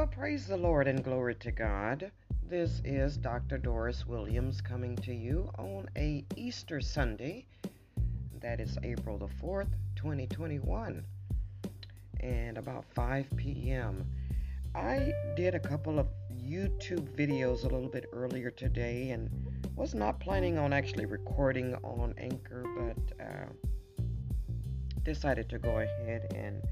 Well, praise the Lord and glory to God. This is Dr. Doris Williams coming to you on a Easter Sunday. That is April the 4th, 2021, and about 5 p.m. I did a couple of YouTube videos a little bit earlier today and was not planning on actually recording on Anchor, but uh, decided to go ahead and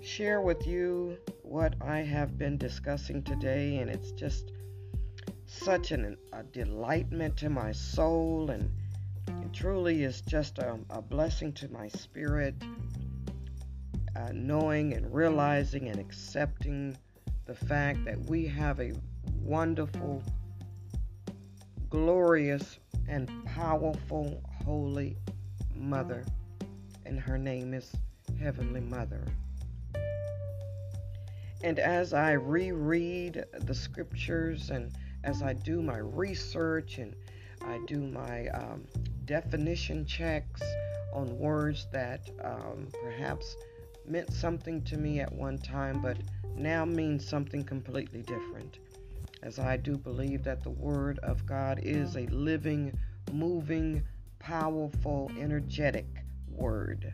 share with you what I have been discussing today, and it's just such an, a delightment to my soul, and it truly is just a, a blessing to my spirit, uh, knowing and realizing and accepting the fact that we have a wonderful, glorious, and powerful Holy Mother, and her name is Heavenly Mother. And as I reread the scriptures and as I do my research and I do my um, definition checks on words that um, perhaps meant something to me at one time but now means something completely different. As I do believe that the Word of God is a living, moving, powerful, energetic Word.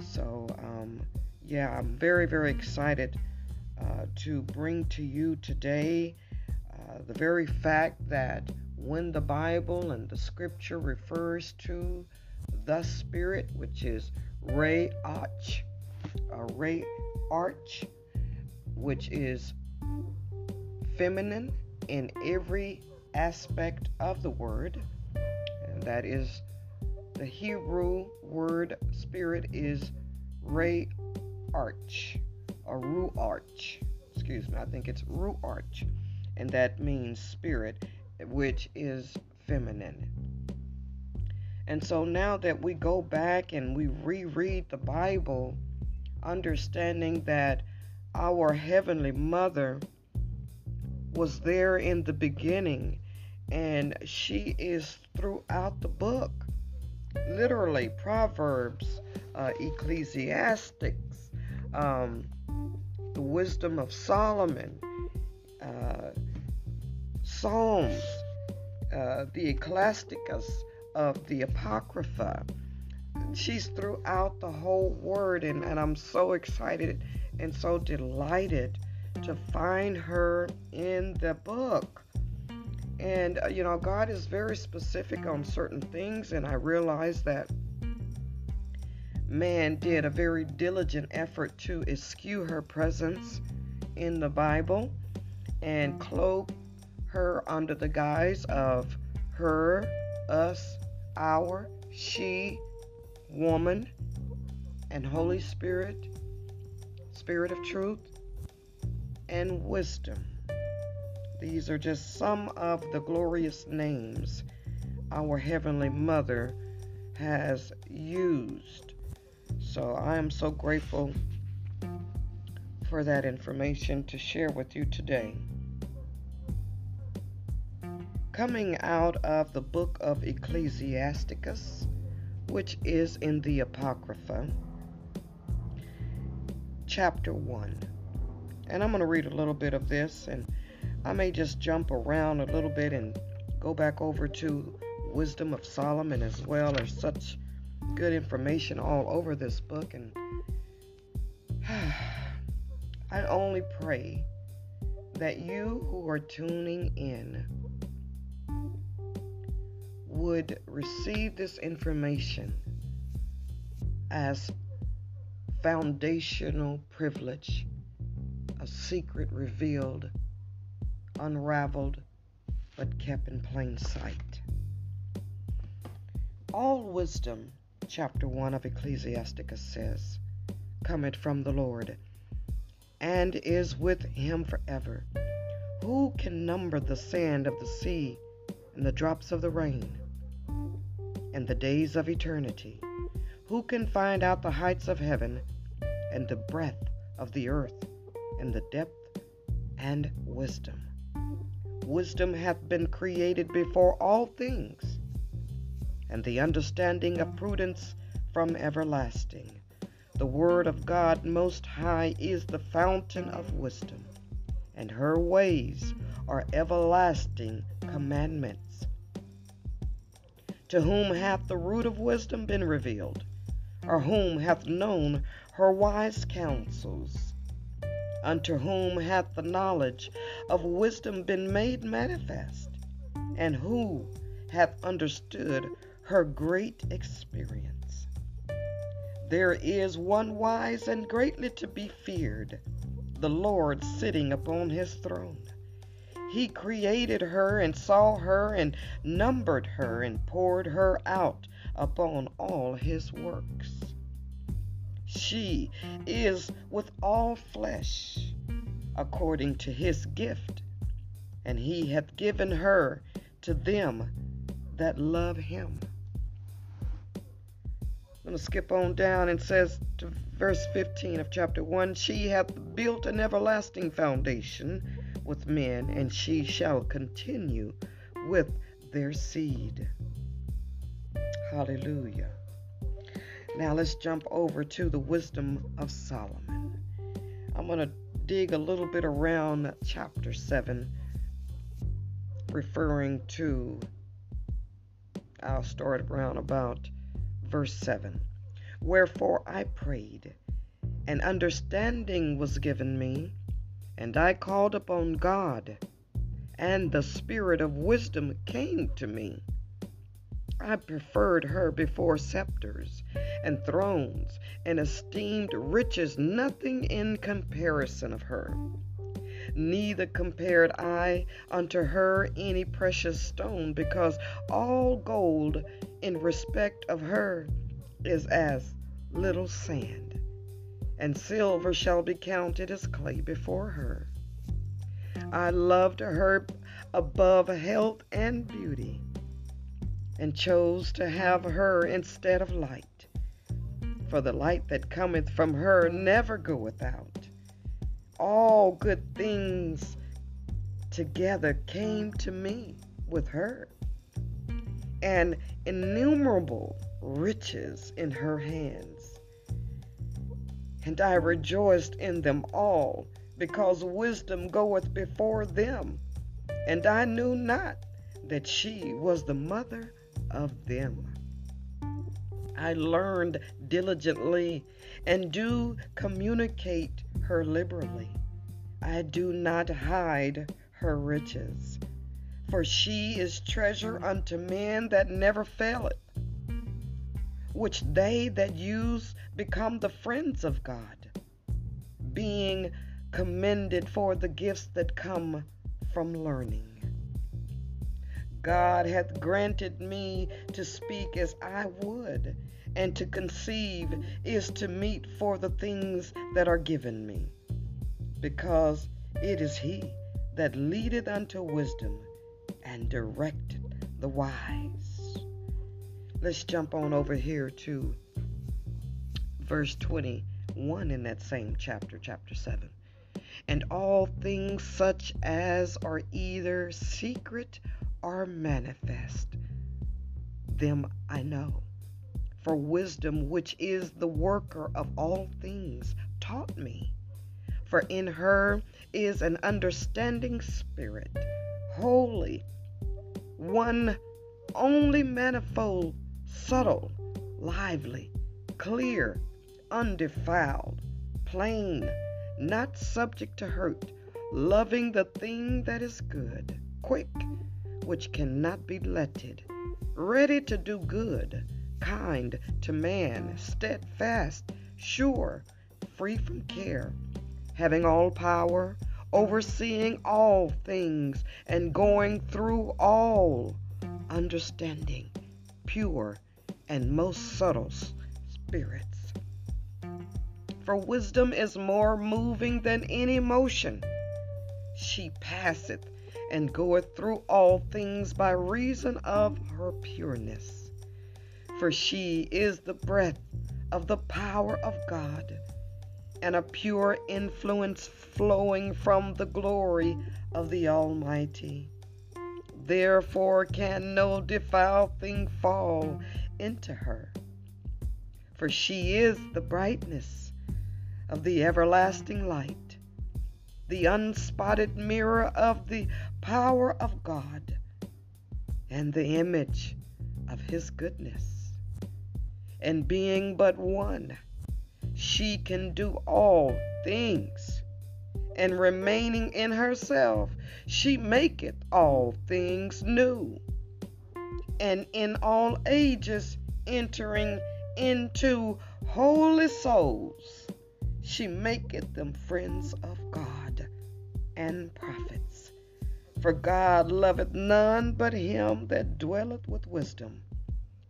So, um, yeah, I'm very, very excited uh, to bring to you today uh, the very fact that when the Bible and the scripture refers to the Spirit, which is Ray Arch, uh, Ray Arch, which is feminine in every aspect of the word, and that is the Hebrew word spirit is Ray Arch or Ruach. Excuse me, I think it's Ruach, and that means spirit, which is feminine. And so now that we go back and we reread the Bible, understanding that our Heavenly Mother was there in the beginning and she is throughout the book. Literally, Proverbs, uh, Ecclesiastics, um, the wisdom of Solomon, uh, Psalms, uh, the Ecclesiasticus of the Apocrypha. She's throughout the whole word, and, and I'm so excited and so delighted to find her in the book. And, uh, you know, God is very specific on certain things, and I realize that man did a very diligent effort to eschew her presence in the Bible and cloak her under the guise of her, us, our, she, woman, and Holy Spirit, Spirit of truth, and wisdom. These are just some of the glorious names our Heavenly Mother has used so I am so grateful for that information to share with you today. Coming out of the book of Ecclesiasticus, which is in the Apocrypha, chapter 1. And I'm going to read a little bit of this, and I may just jump around a little bit and go back over to Wisdom of Solomon as well. or such good information all over this book, and I only pray that you who are tuning in would receive this information as foundational privilege, a secret revealed, unraveled, but kept in plain sight. All wisdom chapter 1 of Ecclesiasticus says, cometh from the Lord, and is with him forever. Who can number the sand of the sea and the drops of the rain and the days of eternity? Who can find out the heights of heaven and the breadth of the earth and the depth and wisdom? Wisdom hath been created before all things and the understanding of prudence from everlasting. The Word of God Most High is the fountain of wisdom. and her ways are everlasting commandments. To whom hath the root of wisdom been revealed? Or whom hath known her wise counsels? Unto whom hath the knowledge of wisdom been made manifest? And who hath understood her great experience? There is one wise and greatly to be feared, the Lord sitting upon his throne. He created her and saw her and numbered her and poured her out upon all his works. She is with all flesh according to his gift, and he hath given her to them that love him. Going to skip on down and says to verse 15 of chapter 1 She hath built an everlasting foundation with men, and she shall continue with their seed. Hallelujah. Now let's jump over to the wisdom of Solomon. I'm going to dig a little bit around chapter 7, referring to, I'll start around about verse 7. Wherefore I prayed, and understanding was given me and I called upon God, and the spirit of wisdom came to me. I preferred her before scepters and thrones, and esteemed riches nothing in comparison of her. Neither compared I unto her any precious stone, because all gold in respect of her is as little sand and silver shall be counted as clay before her. I loved her above health and beauty, and chose to have her instead of light. For the light that cometh from her never goeth out. All good things together came to me with her, and innumerable riches in her hands and I rejoiced in them all, because wisdom goeth before them. And I knew not that she was the mother of them. I learned diligently and do communicate her liberally. I do not hide her riches, for she is treasure mm-hmm. unto men that never faileth which they that use become the friends of God, being commended for the gifts that come from learning. God hath granted me to speak as I would, and to conceive is to meet for the things that are given me, because it is He that leadeth unto wisdom and directeth the wise. Let's jump on over here to verse 21 in that same chapter, chapter 7. And all things such as are either secret or manifest, them I know. For wisdom, which is the worker of all things, taught me. For in her is an understanding spirit, holy, one only manifold subtle, lively, clear, undefiled, plain, not subject to hurt, loving the thing that is good, quick, which cannot be letted, ready to do good, kind to man, steadfast, sure, free from care, having all power, overseeing all things, and going through all understanding, pure and most subtle spirits. For wisdom is more moving than any motion. She passeth and goeth through all things by reason of her pureness. For she is the breath of the power of God, and a pure influence flowing from the glory of the Almighty. Therefore can no defiled thing fall into her. For she is the brightness of the everlasting light, the unspotted mirror of the power of God and the image of His goodness. And being but one, she can do all things. And remaining in herself, she maketh all things new. And in all ages, entering into holy souls, she maketh them friends of God and prophets. For God loveth none but him that dwelleth with wisdom.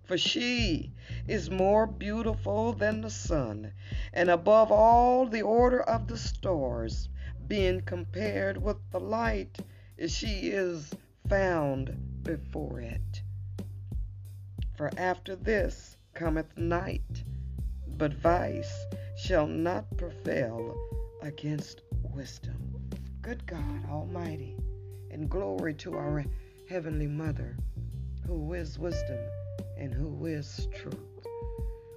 For she is more beautiful than the sun, and above all the order of the stars, being compared with the light, she is found before it. For after this cometh night, but vice shall not prevail against wisdom. Good God Almighty, and glory to our Heavenly Mother, who is wisdom and who is truth.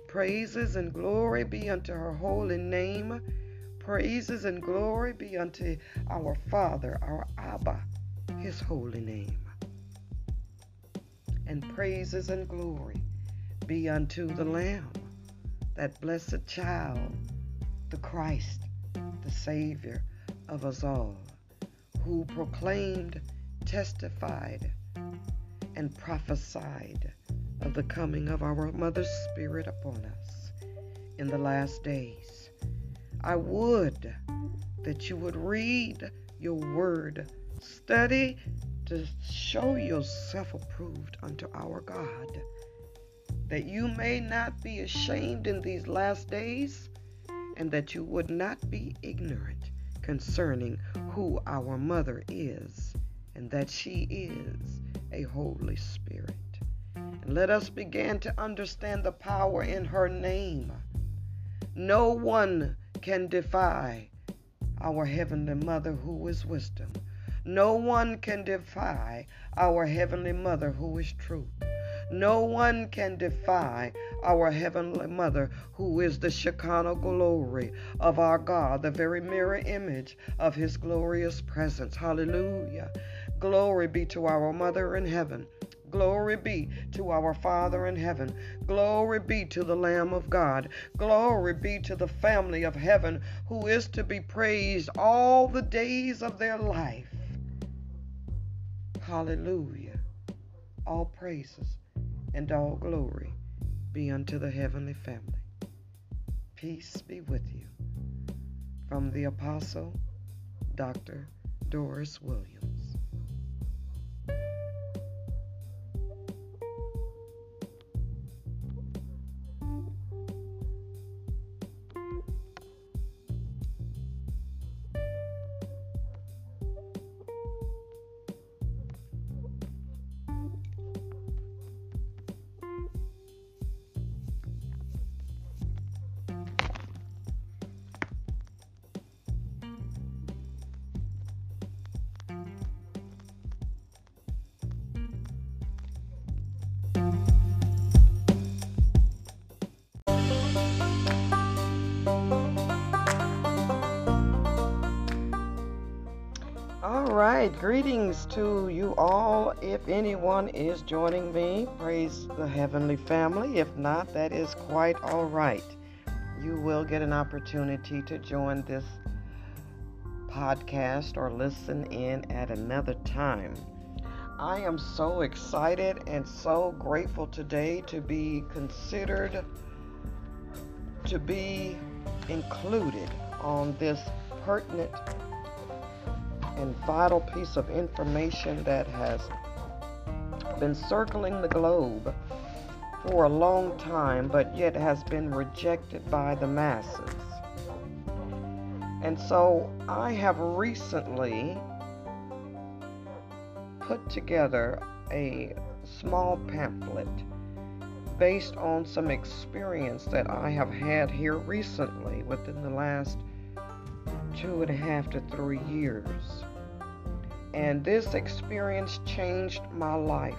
Praises and glory be unto her holy name. Praises and glory be unto our Father, our Abba, his holy name. And praises and glory be unto the Lamb that blessed child, the Christ, the Savior of us all, who proclaimed, testified, and prophesied of the coming of our Mother's Spirit upon us in the last days. I would that you would read your word, study to show yourself approved unto our God that you may not be ashamed in these last days, and that you would not be ignorant concerning who our mother is, and that she is a Holy Spirit. And let us begin to understand the power in her name. No one can defy our Heavenly Mother who is wisdom. No one can defy our Heavenly Mother who is truth. No one can defy our Heavenly Mother, who is the Shekinah glory of our God, the very mirror image of His glorious presence. Hallelujah. Glory be to our Mother in heaven. Glory be to our Father in heaven. Glory be to the Lamb of God. Glory be to the family of heaven who is to be praised all the days of their life. Hallelujah. All praises and all glory be unto the heavenly family. Peace be with you. From the Apostle, Dr. Doris Williams. Right, greetings to you all. If anyone is joining me, praise the heavenly family. If not, that is quite all right. You will get an opportunity to join this podcast or listen in at another time. I am so excited and so grateful today to be considered to be included on this pertinent and vital piece of information that has been circling the globe for a long time, but yet has been rejected by the masses. And so I have recently put together a small pamphlet based on some experience that I have had here recently within the last two and a half to three years. And this experience changed my life.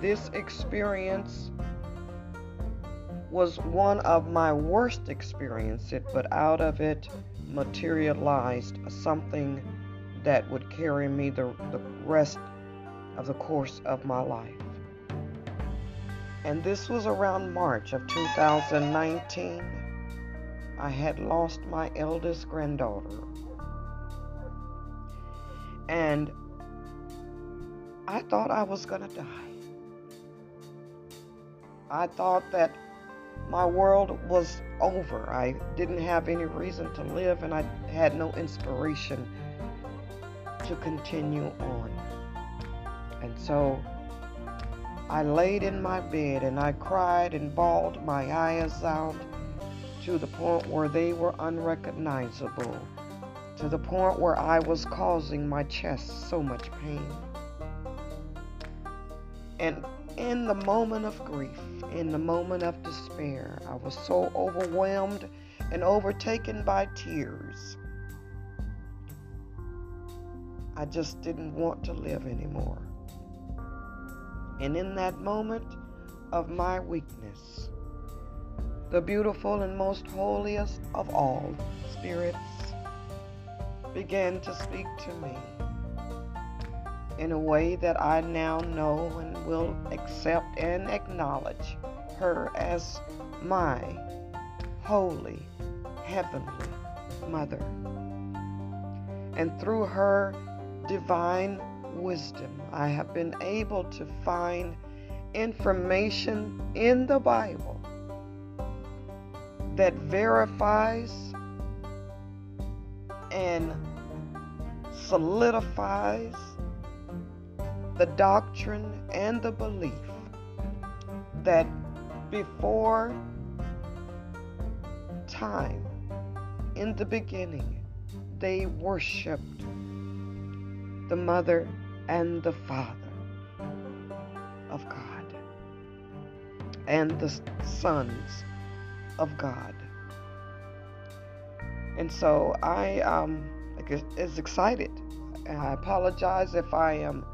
This experience was one of my worst experiences, but out of it materialized something that would carry me the, the rest of the course of my life. And this was around March of 2019. I had lost my eldest granddaughter. And I thought I was going to die. I thought that my world was over. I didn't have any reason to live, and I had no inspiration to continue on. And so I laid in my bed and I cried and bawled my eyes out to the point where they were unrecognizable, to the point where I was causing my chest so much pain. And in the moment of grief, in the moment of despair, I was so overwhelmed and overtaken by tears. I just didn't want to live anymore. And in that moment of my weakness, the beautiful and most holiest of all spirits began to speak to me in a way that I now know and will accept and acknowledge her as my holy, heavenly mother. And through her divine wisdom, I have been able to find information in the Bible that verifies and solidifies the doctrine and the belief that before time, in the beginning, they worshiped the mother and the father of God and the sons of God. And so I um, is excited. I apologize if I am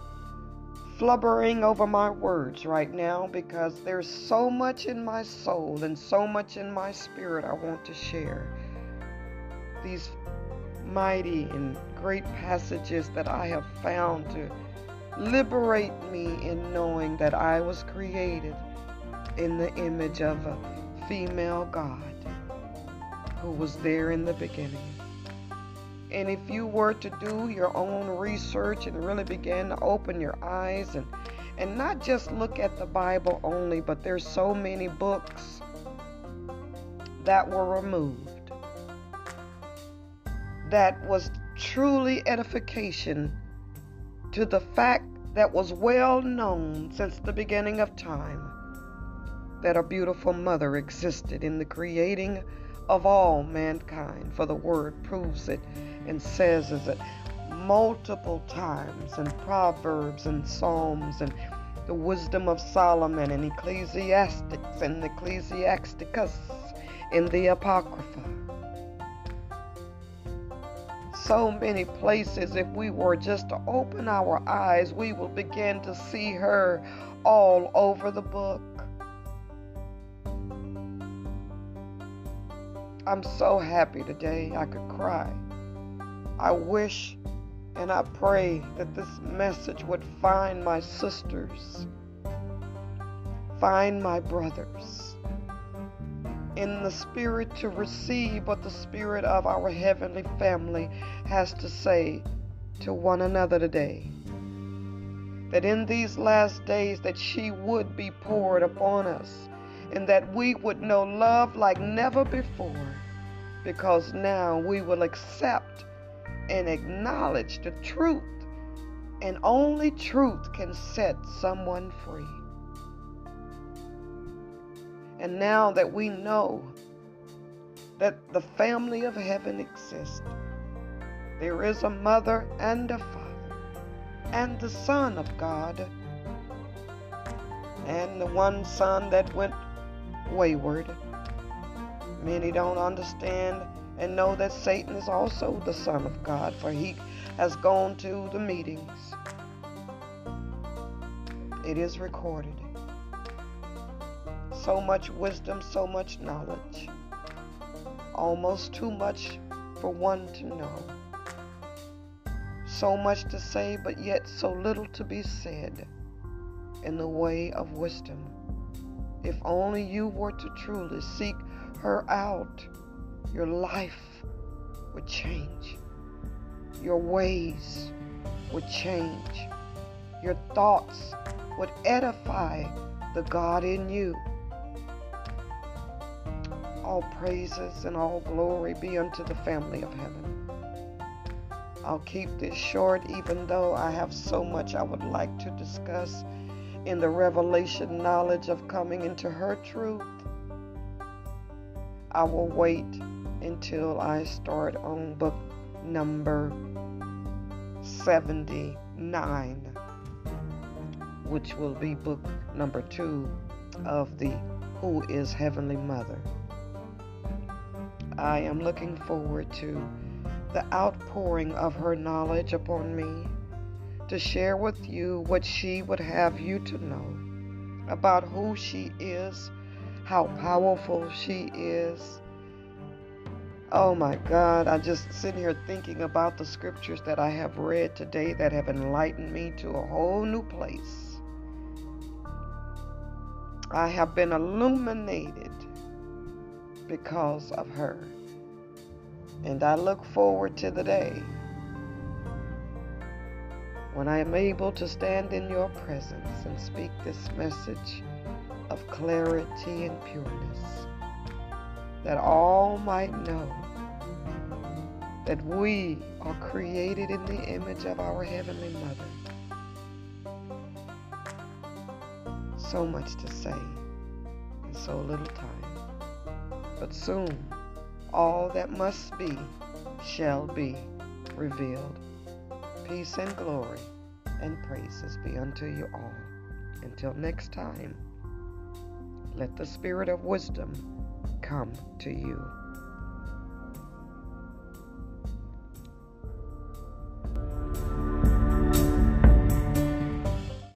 flubbering over my words right now because there's so much in my soul and so much in my spirit I want to share. These mighty and great passages that I have found to liberate me in knowing that I was created in the image of a female God who was there in the beginning. And if you were to do your own research and really begin to open your eyes and and not just look at the Bible only, but there's so many books that were removed that was truly edification to the fact that was well known since the beginning of time that a beautiful mother existed in the creating of all mankind, for the word proves it and says it multiple times in Proverbs and Psalms and the wisdom of Solomon and Ecclesiastics and Ecclesiasticus in the Apocrypha. So many places, if we were just to open our eyes, we will begin to see her all over the book. I'm so happy today I could cry. I wish and I pray that this message would find my sisters, find my brothers in the spirit to receive what the spirit of our heavenly family has to say to one another today that in these last days that she would be poured upon us and that we would know love like never before because now we will accept and acknowledge the truth and only truth can set someone free. And now that we know that the family of heaven exists there is a mother and a father and the son of God and the one son that went wayward. Many don't understand and know that Satan is also the Son of God, for he has gone to the meetings. It is recorded. So much wisdom, so much knowledge. Almost too much for one to know. So much to say, but yet so little to be said in the way of wisdom. If only you were to truly seek her out, your life would change. Your ways would change. Your thoughts would edify the God in you. All praises and all glory be unto the family of heaven. I'll keep this short, even though I have so much I would like to discuss in the revelation knowledge of coming into her truth. I will wait until I start on book number 79, which will be book number two of the Who is Heavenly Mother. I am looking forward to the outpouring of her knowledge upon me to share with you what she would have you to know about who she is, how powerful she is. Oh my God, I'm just sit here thinking about the scriptures that I have read today that have enlightened me to a whole new place. I have been illuminated because of her. And I look forward to the day when I am able to stand in your presence and speak this message of clarity and pureness, that all might know that we are created in the image of our Heavenly Mother. So much to say in so little time. But soon, all that must be shall be revealed. Peace and glory and praises be unto you all. Until next time, let the spirit of wisdom come to you.